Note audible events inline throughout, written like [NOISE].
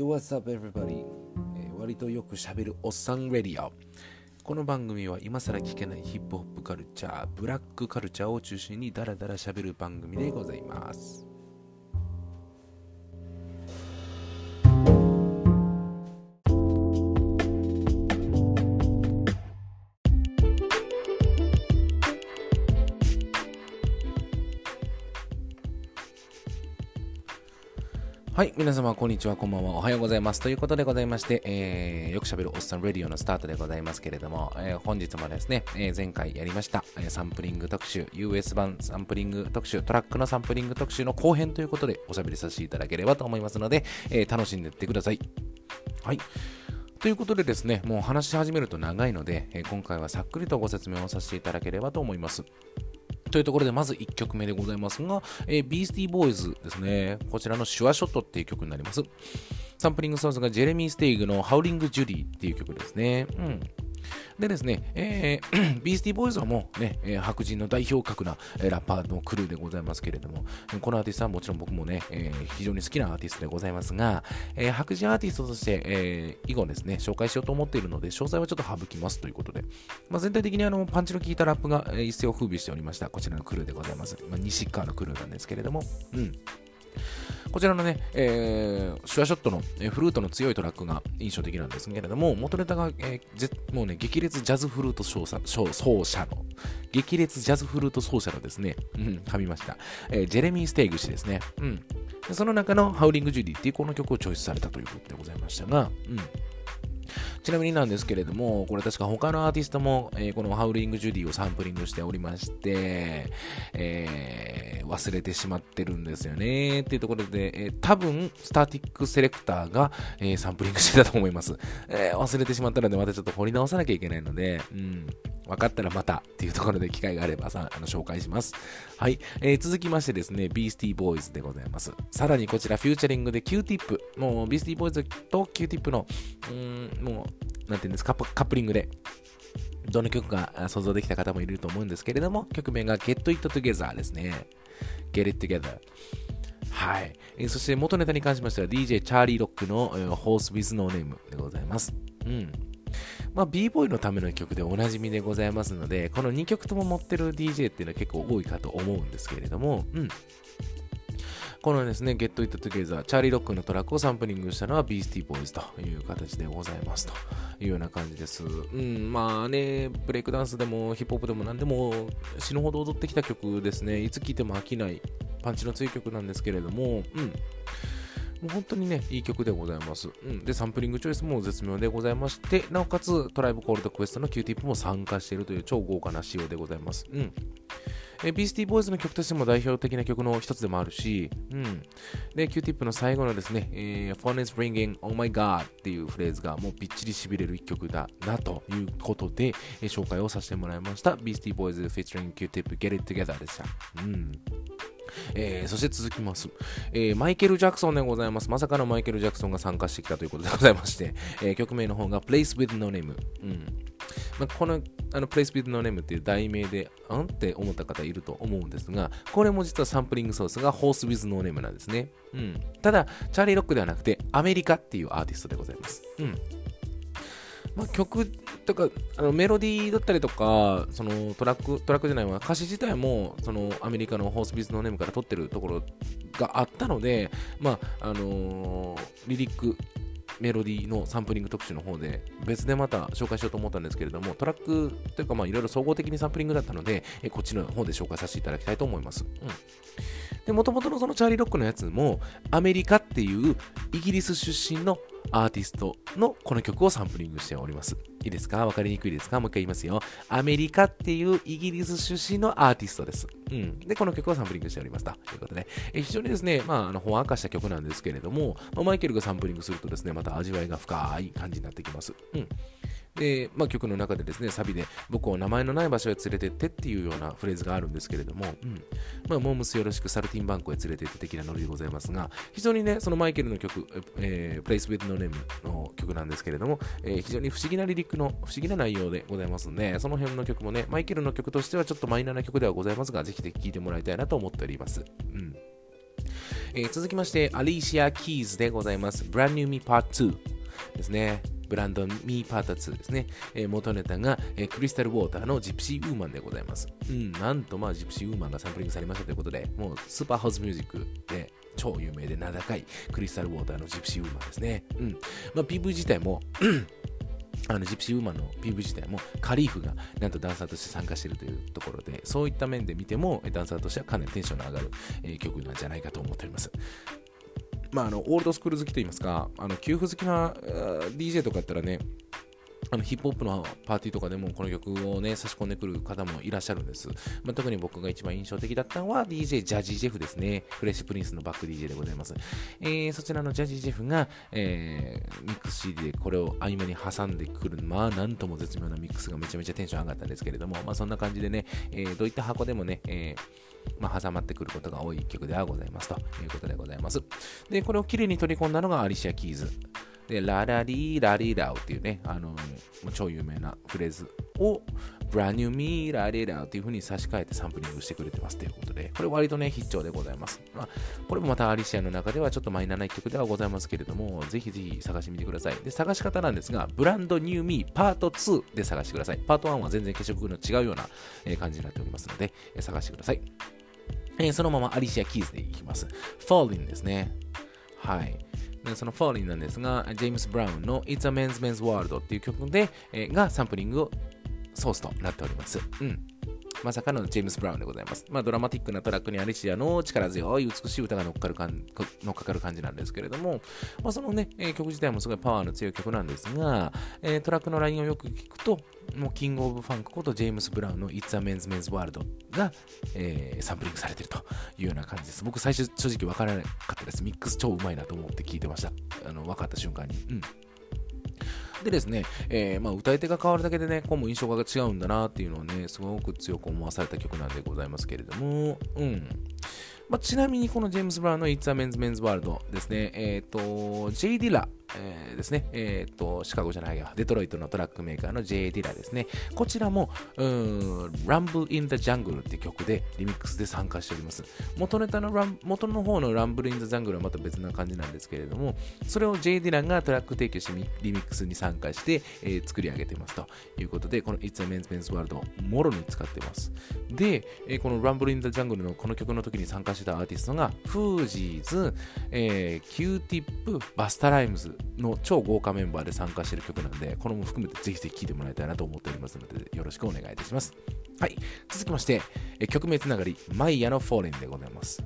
Yo, what's up, everybody? えー割とよくしゃべるおっさんレディオ。この番組は今更聞けないヒップホップカルチャー、ブラックカルチャーを中心にダラダラ喋る番組でございます。はい、皆様、こんにちは、こんばんは、おはようございます。ということでございまして、えーよく喋るおっさんレディオのスタートでございますけれども、えー本日もですね、えー前回やりました、えサンプリング特集、US 版サンプリング特集、トラックのサンプリング特集の後編ということでおしゃべりさせていただければと思いますので、え楽しんでいってください。はい。ということでですね、もう話し始めると長いので、え今回はさっくりとご説明をさせていただければと思います。というところで、まず1曲目でございますが、えー、ビースティーボーイズですね。こちらのシュワショットっていう曲になります。サンプリングソースがジェレミー・ステイグのハウリング・ジュリーっていう曲ですね。うん。でですね、えービースティーボーイズはもうね、え白人の代表格な、えラッパーのクルーでございますけれども、このアーティストはもちろん僕もね、えー非常に好きなアーティストでございますが、えー白人アーティストとして、えー以後ですね、紹介しようと思っているので、詳細はちょっと省きますということで、まあ、全体的にあのパンチの効いたラップが、一世を風靡しておりました、こちらのクルーでございます。まあ、西側のクルーなんですけれども、うん。こちらのね、えーシュアショットの、えーフルートの強いトラックが印象的なんですけれども、元ネタが、えーもうね、激烈ジャズフルート奏者者の、激烈ジャズフルート奏者のですね、うん、噛みました、えージェレミー・ステイグ氏ですね。うん。その中のハウリング・ジュディっていうこの曲をチョイスされたということでございましたが、うん。ちなみになんですけれども、これ確か他のアーティストも、えーこのハウリング・ジュディをサンプリングしておりまして、えー忘れてしまってるんですよね。っていうところで、えー多分、スターティックセレクターが、えサンプリングしてたと思います。え忘れてしまったので、またちょっと掘り直さなきゃいけないので、うん。分かったらまたっていうところで機会があればさあの紹介します。はい、えー続きましてですね、ビースティーボーイズでございます。さらにこちら、フューチャリングで Q-Tip。もう、ビースティーボーイズと Q-Tip の、うん、もう、なんていうんですか、カップリングで、どの曲かあ想像できた方もいると思うんですけれども、曲名が Get It Together ですね。Get It Together。はい。えーそして元ネタに関しましては DJ チャーリー・ロックの、えー Horse with No Name でございます。うん。まあ、b ボーイのための曲でおなじみでございますので、この2曲とも持ってる DJ っていうのは結構多いかと思うんですけれども、うん。このですね、Get It Together、チャーリー・ロックのトラックをサンプリングしたのは Beastie Boys という形でございますというような感じです。うん、まあね、ブレイクダンスでもヒップホップでも何でも死ぬほど踊ってきた曲ですね。いつ聴いても飽きないパンチの強い曲なんですけれども、うん。もう本当にね、いい曲でございます。うん。で、サンプリングチョイスも絶妙でございまして、なおかつトライブコールドクエストの Q-Tip も参加しているという超豪華な仕様でございます。うん。えビースティーボーイズの曲としても代表的な曲の一つでもあるし、うん。で、Q-Tip の最後のですね、えー、Phone is ringing, oh my god っていうフレーズがもうびっちり痺れる一曲だなということで、えー紹介をさせてもらいました。ビースティーボーイズ featuring Q-Tip Get It Together でした。うん。えーそして続きます、えーマイケル・ジャクソンでございます。まさかのマイケル・ジャクソンが参加してきたということでございまして、えー曲名の方が Place with No Name。うんまあ、このあの Place with No Name っていう題名で、あんって思った方いると思うんですが、これも実はサンプリングソースが Horse with No Name なんですね。うん、ただ、チャーリー・ロックではなくて、アメリカっていうアーティストでございます。うんまあ、曲とかあのメロディーだったりとかそのトラックトラックじゃないわ歌詞自体もそのアメリカのホースビズのネームから取ってるところがあったので、まああのーリリックメロディーのサンプリング特集の方で別でまた紹介しようと思ったんですけれどもトラックというかいろいろ総合的にサンプリングだったのでこっちの方で紹介させていただきたいと思います。うんで、もともとのそのチャーリー・ロックのやつも、アメリカっていうイギリス出身のアーティストのこの曲をサンプリングしております。いいですか？わかりにくいですか？もう一回言いますよ。アメリカっていうイギリス出身のアーティストです。うん。で、この曲をサンプリングしておりますということで、え非常にですね、まあ、あの、ほんわかした曲なんですけれども、まあマイケルがサンプリングするとですね、また味わいが深い感じになってきます。うん。で、まあ、曲の中でですね、サビで僕を名前のない場所へ連れてってっていうようなフレーズがあるんですけれども、うん。まあ、モームスよろしくサルティンバンクへ連れてって的なノリでございますが、非常にね、そのマイケルの曲、えー、Place with No Name の曲なんですけれども、えー非常に不思議なリリックの不思議な内容でございますので、その辺の曲もね、マイケルの曲としてはちょっとマイナーな曲ではございますが、ぜひぜひ聴いてもらいたいなと思っております。うん。えー、続きまして、アリシア・キーズでございます。Brand New Me Part 2ですね。ブランドミーパート2ですね。えー、元ネタが、えー、クリスタルウォーターのジプシーウーマンでございます。うん、なんとまあジプシーウーマンがサンプリングされましたということで、もうスーパーハウスミュージックで超有名で名高いクリスタルウォーターのジプシーウーマンですね。うん。まあ PV 自体も [CLEARS THROAT] あのジプシーウーマンの PV 自体もカリーフがなんとダンサーとして参加しているというところでそういった面で見てもダンサーとしてはかなりテンションの上がる、えー、曲なんじゃないかと思っております。まあ、あのオールドスクール好きといいますか、あの給付好きな DJ とかやったらね、あのヒップホップのパーティーとかでもこの曲をね、差し込んでくる方もいらっしゃるんです。まあ、特に僕が一番印象的だったのは DJ ジャジージェフですね。フレッシュプリンスのバック DJ でございます。えー、そちらのジャジージェフが、えー、ミックス CD でこれを合間に挟んでくる、まあなんとも絶妙なミックスがめちゃめちゃテンション上がったんですけれども、まあそんな感じでね、えー、どういった箱でもね、えーまあ、挟まってくることが多い曲ではございますということでございます。で、これをきれいに取り込んだのがアリシア・キーズ。で、ララリーラリーラウっていうね、あの、超有名なフレーズを、ブラニューミーラリーラウっていう風に差し替えてサンプリングしてくれてますということで、これ割とね、必聴でございます。まあ、これもまたアリシアの中ではちょっとマイナーな一曲ではございますけれども、ぜひぜひ探してみてください。で、探し方なんですが、ブランドニューミーパート2で探してください。パート1は全然血色の違うような感じになっておりますので、探してください。えー、そのままアリシア・キーズでいきます。Falling ですね。はい。その Fallin'なんですが、ジェームス・ブラウンの It's a Man's Man's World っていう曲で、えー、がサンプリングソースとなっております。うん。まさかのジェームス・ブラウンでございます。まあ、ドラマティックなトラックにアリシアの力強い美しい歌が乗っかるかん乗っかかる感じなんですけれども、まあ、そのね、えー、曲自体もすごいパワーの強い曲なんですが、えー、トラックのラインをよく聞くと、もう King of Funk ことジェームス・ブラウンの It's a Man's Man's World が、えー、サンプリングされているというような感じです。僕最初正直わからなかったです。ミックス超うまいなと思って聞いてました。あの分かった瞬間に。うんでですね、えー、まあ、歌い手が変わるだけでね、こうも印象が違うんだなっていうのはね、すごく強く思わされた曲なんでございますけれども、うん。まあ、ちなみにこのジェームズ・ブラウンの It's a Men's Men's World ですね、えっ、ー、と、J. ディラえー、ですね、えっ、と、シカゴじゃないや、デトロイトのトラックメーカーの J. ディラですね。こちらも、うん、Rumble in the Jungle って曲でリミックスで参加しております。元ネタの、元の方の Rumble in the Jungle はまた別な感じなんですけれども、それを J. ディラがトラック提供してリミックスに参加して、えー、作り上げてますということで、この It's a Man's Man's World をもろに使ってます。で、えー、この Rumble in the Jungle のこの曲の時に参加したアーティストが、フージーズ、えー、Q-Tip、バスタライムズの超豪華メンバーで参加している曲なんで、これも含めてぜひぜひ聴いてもらいたいなと思っておりますので、よろしくお願いいたします。はい。続きまして、え曲名つながり、マイヤのフォーレンでございます。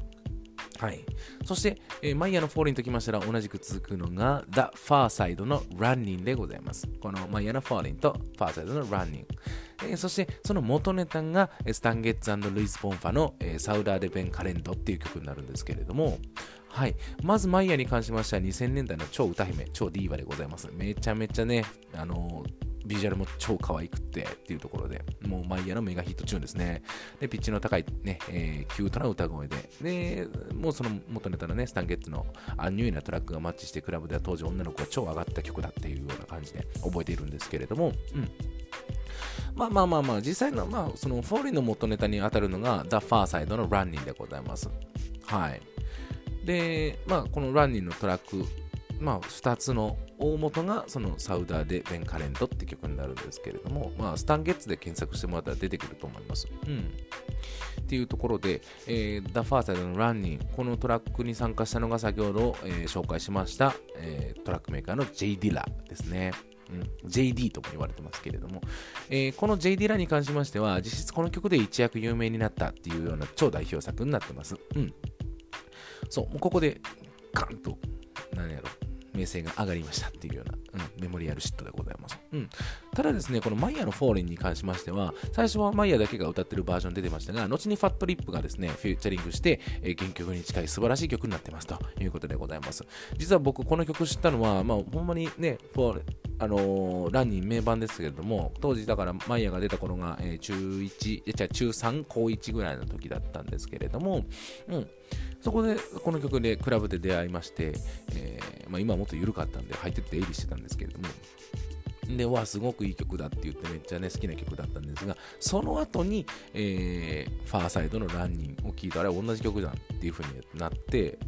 はい。そして、えー、マイヤのフォーリンときましたら同じく続くのが The Far Side の Running でございます。このマイヤのフォーリンと Far Side の Running。えー、そしてその元ネタがスタンゲッツルイス・ボンファの、えー、サウダー・デ・ベン・カレントっていう曲になるんですけれども、はい。まずマイヤーに関しましては2000年代の超歌姫、超ディーバでございます。めちゃめちゃね、あのービジュアルも超可愛くってっていうところで、もうマイアのメガヒットチューンですね。で、ピッチの高いね、えー、キュートな歌声で、で、もうその元ネタのね、スタンゲッツのアンニュイなトラックがマッチして、クラブでは当時女の子が超上がった曲だっていうような感じで覚えているんですけれども、うん。まあまあまあまあ、実際の、まあ、その Fallen の元ネタに当たるのが、ザ・ファーサイドの Runnin' でございます。はい。で、まあ、この Runnin' のトラック、まあ、2つの大元がそのサウダーでベン・カレントって曲になるんですけれども、まあ、スタンゲッツで検索してもらったら出てくると思います。うん。っていうところで、えー、The First の Running、このトラックに参加したのが先ほど、えー、紹介しました、えー、トラックメーカーの J. ディラですね。うん、JD とも言われてますけれども、えー、この J. ディラに関しましては、実質この曲で一躍有名になったっていうような超代表作になってます。うん。そう、ここで、カンと、何やろ、名声が上がりましたっていうような、うん、メモリアルシットでございます。うん、ただですね、このマイヤーのフォーレンに関しましては、最初はマイヤーだけが歌ってるバージョン出てましたが、後にファットリップがですね、フューチャリングして、えー、原曲に近い素晴らしい曲になってますということでございます。実は僕、この曲知ったのは、まあ、ほんまにね、フォーレあのー、ランニン名盤ですけれども、当時だからマイヤーが出た頃が、えー、中1、じゃ中3、高1ぐらいの時だったんですけれども、うん、そこでこの曲でクラブで出会いまして、えー、まあ、今はもっと緩かったんで入ってて出入りしてたんですけれども、で、わ、すごくいい曲だって言ってめっちゃね、好きな曲だったんですが、その後に、えー、ファーサイドのランニングを聴いたら同じ曲だっていう風になって、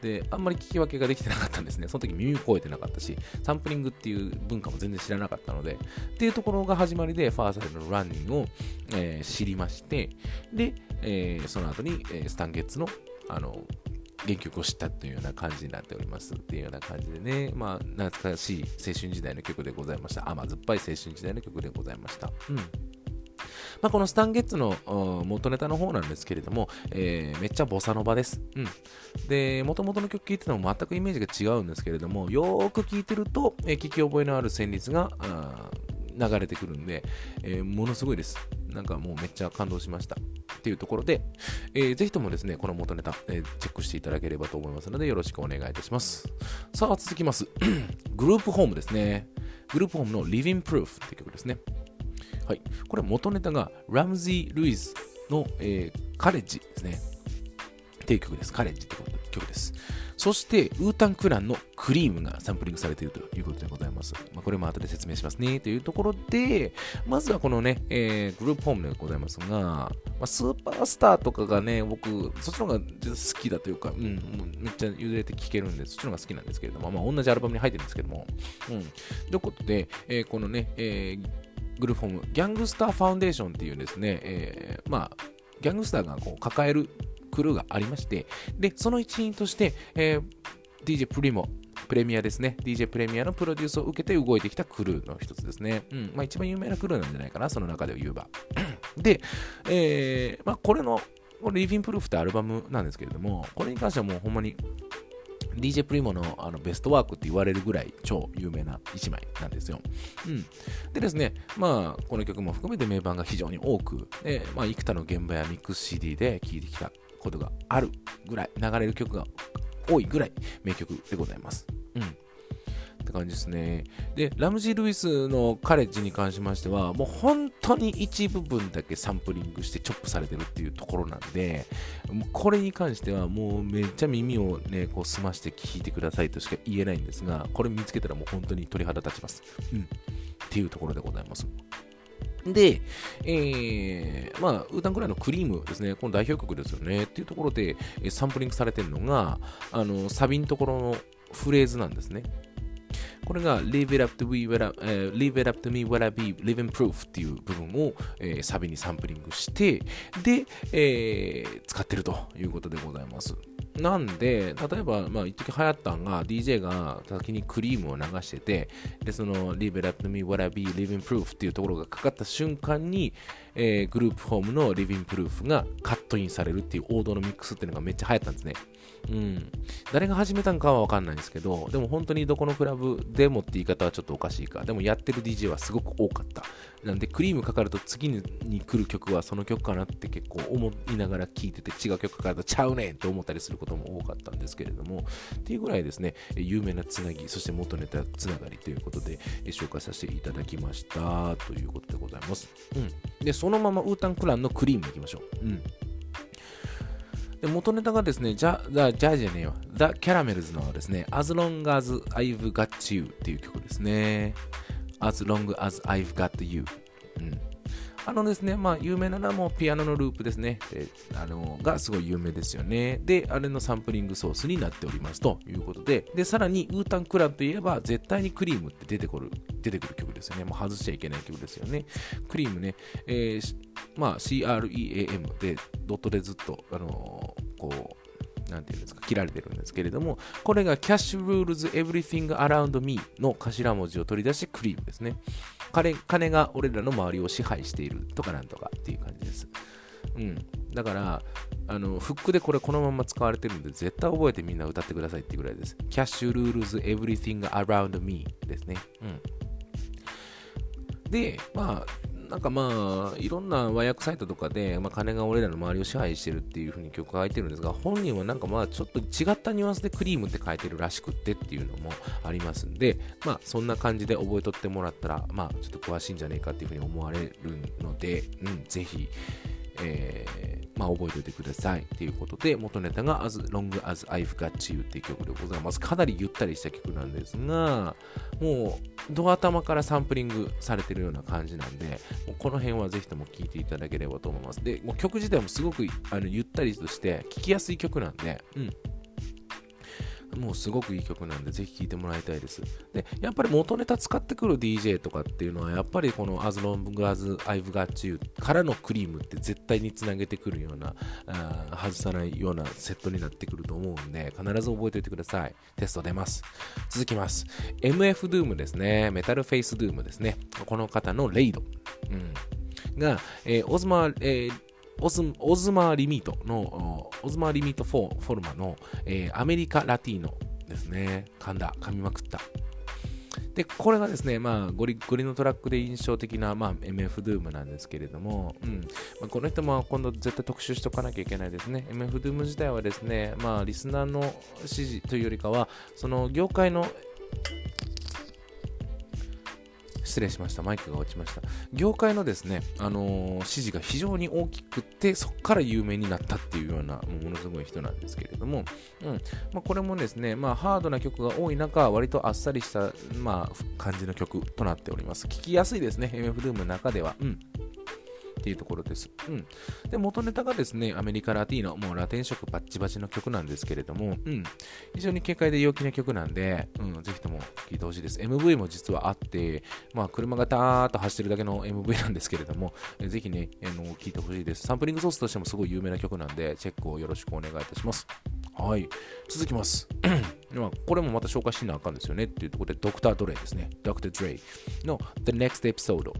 で、あんまり聞き分けができてなかったんですね。その時耳超えてなかったし、サンプリングっていう文化も全然知らなかったので、っていうところが始まりで、ファーサイドのランニングを、えー、知りまして、で、えー、その後に、え、スタンゲッツの、あの、原曲を知ったというような感じになっておりますっていうような感じでね、まあ、懐かしい青春時代の曲でございました。甘酸っぱい青春時代の曲でございました。うん。まあ、このスタンゲッツの元ネタの方なんですけれども、えー、めっちゃボサノバです。うん。で、元々の曲聴いてても全くイメージが違うんですけれども、よーく聴いてると、えー、聞き覚えのある旋律が流れてくるんで、えー、ものすごいです。なんかもうめっちゃ感動しました。っていうところで、えー、ぜひともですね、この元ネタ、えー、チェックしていただければと思いますので、よろしくお願いいたします。さあ、続きます。[CLEARS THROAT] グループホームですね。グループホームの Living Proof って曲ですね。はい。これ元ネタがラムジー・ルイズの、えー、カレッジですね。っていう曲です。カレッジって曲です。そして、ウータンクランのクリームがサンプリングされているということでございます。まあ、これも後で説明しますね。というところで、まずはこのね、えー、グループホームでございますが、まあ、スーパースターとかがね、僕、そっちの方が好きだというか、うん、もうめっちゃ揺れて聴けるんで、そっちの方が好きなんですけれども、まあ、同じアルバムに入ってるんですけども、うん。ということで、えー、このね、えー、グループホーム、ギャングスターファウンデーションっていうですね、えー、まあ、ギャングスターがこう抱えるクルーがありまして、で、その一員として、えー、DJ プリモ、プレミアですね。DJ プレミアのプロデュースを受けて動いてきたクルーの一つですね。うん。まあ一番有名なクルーなんじゃないかな、その中で言えば。[CLEARS THROAT] で、えー、まあこれの、これリビンプルーフってアルバムなんですけれども、これに関してはもうほんまに DJ プリモのあのベストワークって言われるぐらい超有名な一枚なんですよ。うん。でですね、まあ、この曲も含めて名盤が非常に多く、で、まあ、幾多の現場やミックス CD で聴いてきたことがあるぐらい、流れる曲が多いぐらい名曲でございます。うん。って感じですね。で、ラムジー・ルイスのカレッジに関しましては、もう本当に一部分だけサンプリングしてチョップされてるっていうところなんで、もうこれに関してはもうめっちゃ耳をね、こう澄まして聞いてくださいとしか言えないんですが、これ見つけたらもう本当に鳥肌立ちます。うん。っていうところでございます。で、えー、まあ、ウータンクライのクリームですね、この代表曲ですよね、っていうところで、サンプリングされてるのが、あの、サビのところのフレーズなんですね。これが Leave it up to me what I,、uh, leave it up to me what I be living proof っていう部分を、えー、サビにサンプリングして、で、えー、使ってるということでございます。なんで、例えば、まあ、一時流行ったんが、DJ が先にクリームを流してて、で、その、Leave it up to me what I be living proof っていうところがかかった瞬間に、えー、グループホームの Living Proof がカットインされるっていう王道のミックスっていうのがめっちゃ流行ったんですね。うん。誰が始めたんかはわかんないんですけど、でも本当にどこのクラブでもって言い方はちょっとおかしいか。でもやってる DJ はすごく多かった。なんでクリームかかると次に来る曲はその曲かなって結構思いながら聴いてて違う曲かかるとちゃうねんって思ったりすることも多かったんですけれども、っていうぐらいですね、有名なつなぎ、そして元ネタつながりということで紹介させていただきましたということでございます。うん。で、そのままウータンクランのクリームいきましょう。うん。で元ネタがですね、じゃ、じゃ、じゃじゃねえよ。ザ・キャラメルズのですね、As Long as I've Got You っていう曲ですね。As Long as I've Got You。うん。あのですね、まあ、有名なのはもうピアノのループですね。であのがすごい有名ですよね。で、あれのサンプリングソースになっておりますということで、で、さらにウータンクラブといえば、絶対にクリームって出てくる、出てくる曲ですよね。もう外しちゃいけない曲ですよね。クリームね、えー、まあ、CREAM で、ドットでずっと、あのー、こう、なんていうんですか、切られてるんですけれども、これが Cash Rules Everything Around Me の頭文字を取り出してクリームですね。金金が俺らの周りを支配しているとかなんとかっていう感じです。うん。だから、あの、フックでこれこのまま使われてるんで、絶対覚えてみんな歌ってくださいっていうぐらいです。Cash Rules Everything Around Me ですね。うん。で、まあ、なんかまあ、いろんな和訳サイトとかで、まあ、金が俺らの周りを支配してるっていう風に曲が書いてるんですが、本人はなんかまあ、ちょっと違ったニュアンスでクリームって書いてるらしくってっていうのもありますんで、まあ、そんな感じで覚えとってもらったら、まあ、ちょっと詳しいんじゃねえかっていう風に思われるので、うん、ぜひ、えー、まあ、覚えておいてくださいということで、元ネタが As Long as I've Got You っていう曲でございます。かなりゆったりした曲なんですが、もう、ドア頭からサンプリングされてるような感じなんで、もうこの辺はぜひとも聴いていただければと思います。で、もう曲自体もすごくあのゆったりとして聴きやすい曲なんで、うん。もうすごくいい曲なんで、ぜひ聴いてもらいたいです。で、やっぱり元ネタ使ってくる DJ とかっていうのは、やっぱりこの As Long As I've Got You からのクリームって絶対につなげてくるような、あ外さないようなセットになってくると思うんで、必ず覚えておいてください。テスト出ます。続きます。MF Doom ですね。メタルフェイス Doom ですね。この方のレイド。うん。が、えー、オズマ、えーオズオズマーリミートの、オズマーリミートフォフォルマの、えー、アメリカラティーノですね。噛んだ、噛みまくった。で、これがですね、まあ、ゴリゴリのトラックで印象的な、まあ、MF ドゥームなんですけれども、うんまあ、この人も今度絶対特集しておかなきゃいけないですね。MF ドゥーム自体はですね、まあ、リスナーの指示というよりかは、その業界の失礼しました。マイクが落ちました。業界のですね、あのー、支持が非常に大きくて、そこから有名になったっていうような、ものすごい人なんですけれども、うんまあ、これもですね、まあ、ハードな曲が多い中、割とあっさりした、まあ、感じの曲となっております。聴きやすいですね、MF ルームの中では。うんっていうところです。うん。で、元ネタがですね、アメリカラティーノ、もうラテン色バッチバチの曲なんですけれども、うん。非常に軽快で陽気な曲なんで、うん、ぜひとも聴いてほしいです。MV も実はあって、まあ、車がダーッと走ってるだけの MV なんですけれども、ぜひね、あの、聴いてほしいです。サンプリングソースとしてもすごい有名な曲なんで、チェックをよろしくお願いいたします。はい。続きます。[CLEARS THROAT] まあ、これもまた紹介しなあかんですよねっていうところで、ドクター・ドレイですね。ドクター・ドレイの The Next Episode。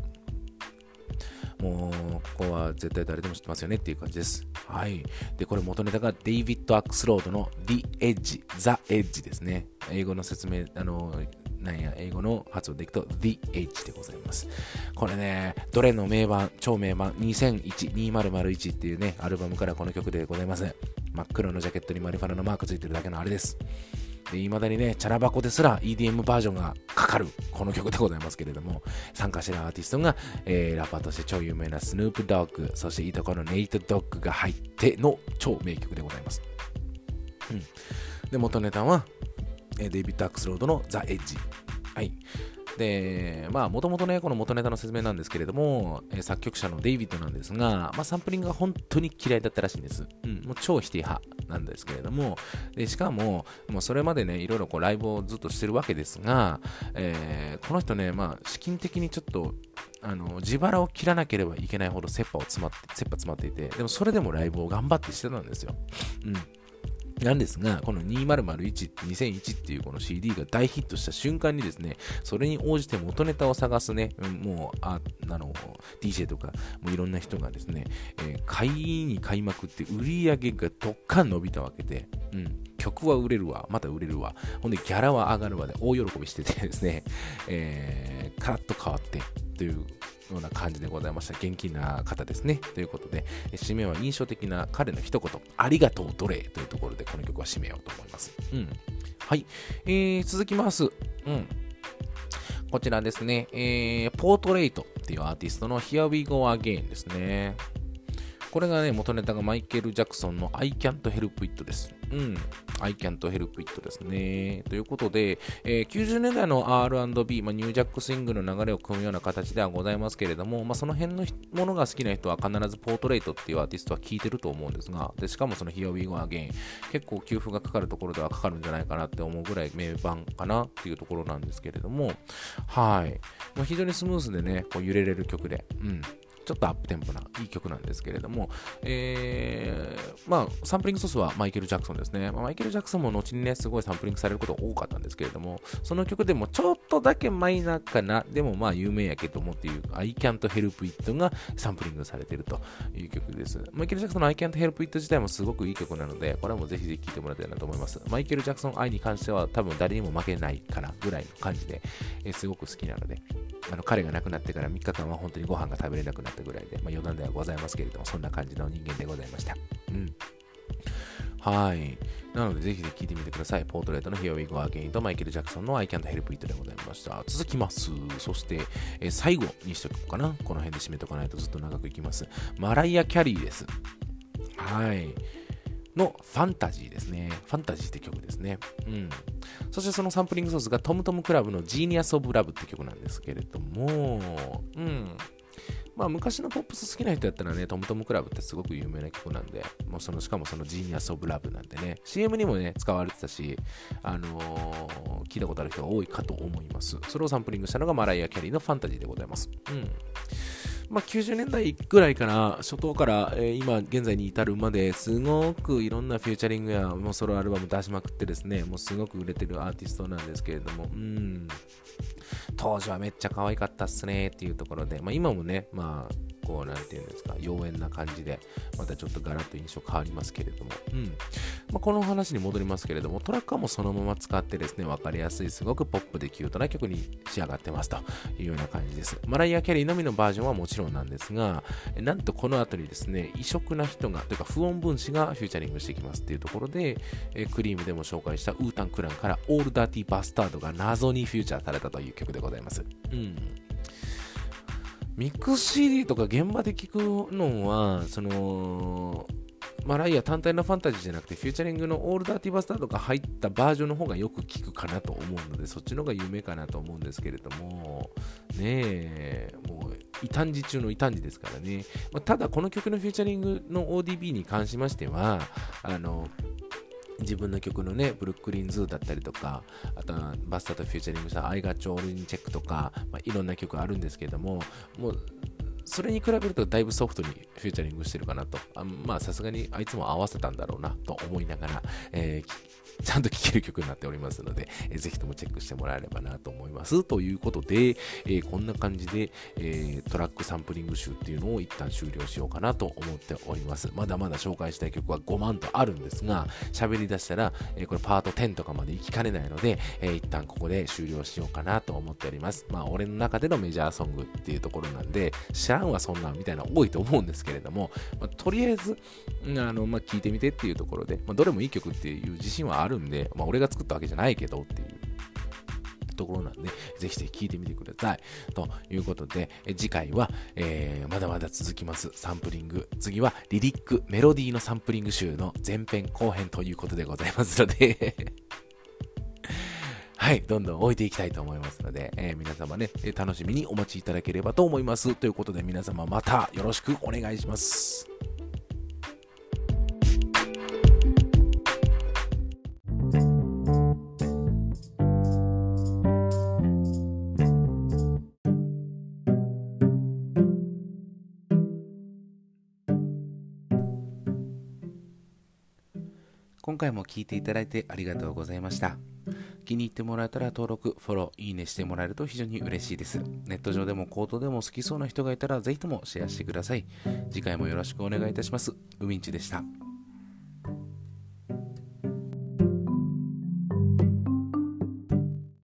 もう、ここは絶対誰でも知ってますよねっていう感じです。はい。で、これ元ネタがデイビッド・アックスロードの The Edge、The Edge ですね。英語の説明、あの、なんや、英語の発音でいくと The Edge でございます。これね、どれの名盤、超名盤2001、2001っていうね、アルバムからこの曲でございます。真っ黒のジャケットにマリファナのマークついてるだけのあれです。で、未だにね、チャラ箱ですら EDM バージョンがかかる、この曲でございますけれども、参加してるアーティストが、えー、ラッパーとして超有名なスヌープドッグ、そしていとこのネイトドッグが入っての超名曲でございます。うん。で、元ネタは、デイビッド・アクセルロッドのザ・エッジ。はい。で、まあ、もともとね、この元ネタの説明なんですけれども、え、作曲者のデイビッドなんですが、まあ、サンプリングが本当に嫌いだったらしいんです。うん、もう超否定派なんですけれども、でしかも、もうそれまでね、いろいろこうライブをずっとしてるわけですが、えー、この人ね、まあ、資金的にちょっと、あの自腹を切らなければいけないほど切羽を詰まって、切羽詰まっていて、でもそれでもライブを頑張ってしてたんですよ。うん。なんですが、この2001、2001っていうこの CD が大ヒットした瞬間にですね、それに応じて元ネタを探すね、もう、あ、あの、DJ とか、もういろんな人がですね、えー、買いに買いまくって売り上げがどっかん伸びたわけで、うん、曲は売れるわ、また売れるわ、ほんでギャラは上がるわで大喜びしててですね、えー、カラッと変わってというような感じでございました。元気な方ですね。ということで、締めは印象的な彼の一言、ありがとう奴隷というところでこの曲は締めようと思います。うん。はい。えー、続きます。うん。こちらですね、えー、ポートレイトっていうアーティストの Here We Go Again ですね。これがね、元ネタがマイケル・ジャクソンの I Can't Help It です。うん。I Can't Help It ですね。ということで、えー、90年代の R&B、まあ、ニュージャックスイングの流れを組むような形ではございますけれども、まあ、その辺のものが好きな人は必ずポートレートっていうアーティストは聴いてると思うんですが、でしかもその Here We Go Again、結構給付がかかるところではかかるんじゃないかなって思うぐらい名盤かなっていうところなんですけれども、はい。まあ、非常にスムースでね、こう揺れれる曲で、うん。ちょっとアップテンポないい曲なんですけれども、えー、まあ、サンプリングソースはマイケル・ジャクソンですね。まあ、マイケル・ジャクソンも後にね、すごいサンプリングされることが多かったんですけれども、その曲でもちょっとだけマイナーかな、でもまあ有名やけどもっていう I Can't Help It がサンプリングされてるという曲です。マイケル・ジャクソンの I Can't Help It 自体もすごくいい曲なので、これはもうぜひぜひ聴いてもらいたいなと思います。マイケル・ジャクソン愛に関しては多分誰にも負けないかなぐらいの感じで、えー、すごく好きなので、あの彼が亡くなってから3日間は本当にご飯が食べれなくなったぐらいで、まあ、余談ではございますけれども、そんな感じの人間でございました。うん。はい。なので、ぜひぜひ聞いてみてください。ポートレートの Here We Go Again とマイケル・ジャクソンの I Can't Help It でございました。続きます。そして、え、最後にしとこうかな。この辺で締めとかないとずっと長くいきます。マライア・キャリーです。はい。のファンタジーですね。ファンタジーって曲ですね。うん。そしてそのサンプリングソースがトムトムクラブのジーニアス・オブ・ラブって曲なんですけれども、うん。まあ、昔のポップス好きな人やったらね、トムトムクラブってすごく有名な曲なんで、もうそのしかもそのジーニアス・オブ・ラブなんてね、CM にもね、使われてたし、あのー、聞いたことある人が多いかと思います。それをサンプリングしたのがマライア・キャリーのファンタジーでございます。うん。まあ、90年代ぐらいから、初頭から、えー、今現在に至るまですごくいろんなフューチャリングやもうソロアルバム出しまくってですね、もうすごく売れてるアーティストなんですけれども、うん、当時はめっちゃ可愛かったっすねっていうところで、まあ、今もね、まあ、こう、なんていうんですか、妖艶な感じで、またちょっとガラッと印象変わりますけれども、うん。まあ、この話に戻りますけれども、トラックはもうそのまま使ってですね、わかりやすい、すごくポップでキュートな曲に仕上がってますというような感じです。マライア・キャリーのみのバージョンはもちろんなんですが、なんとこの後にですね、異色な人が、というか不穏分子がフューチャリングしてきますっていうところで、えクリームでも紹介したウータン・クランからオールダーティー・バスタードが謎にフューチャーされたという曲でございます。うん。ミックス CD とか現場で聞くのは、その、マライア単体のファンタジーじゃなくて、フューチャリングのオールダーティバスタードが入ったバージョンの方がよく聞くかなと思うので、そっちの方が有名かなと思うんですけれども、ねえ、もう、異端児中の異端児ですからね。まあ、ただ、この曲のフューチャリングの ODB に関しましては、あの、自分の曲のね、ブルックリンズーだったりとか、あとはバスターとフューチャリングした I Know What You Want とか、まあ、いろんな曲あるんですけども、もう、それに比べるとだいぶソフトにフューチャリングしてるかなと。あまあさすがにあいつも合わせたんだろうなと思いながら、えーちゃんと聴ける曲になっておりますので、えー、ぜひともチェックしてもらえればなと思います。ということで、えー、こんな感じで、えー、トラックサンプリング集っていうのを一旦終了しようかなと思っております。まだまだ紹介したい曲はごまんとあるんですが、喋り出したら、えこれパート10とかまで行きかねないので、え一旦ここで終了しようかなと思っております。まあ、俺の中でのメジャーソングっていうところなんで、知らんはそんなんみたいな多いと思うんですけれども、まあ、とりあえず、あの、まあ、聞いてみてっていうところで、まあ、どれもいい曲っていう自信はあるるんで、まあ、俺が作ったわけじゃないけどっていうところなんで、ぜひぜひ聞いてみてください。ということで、次回は、えー、まだまだ続きます。サンプリング。次はリリック、メロディーのサンプリング集の前編後編ということでございますので [LAUGHS] はい、どんどん置いていきたいと思いますので、えー、皆様ね、楽しみにお待ちいただければと思います。ということで皆様またよろしくお願いします。回も聴いていただいてありがとうございました。気に入ってもらえたら登録、フォロー、いいねしてもらえると非常に嬉しいです。ネット上でもコートでも好きそうな人がいたらぜひともシェアしてください。次回もよろしくお願いいたします。ウミンチでした。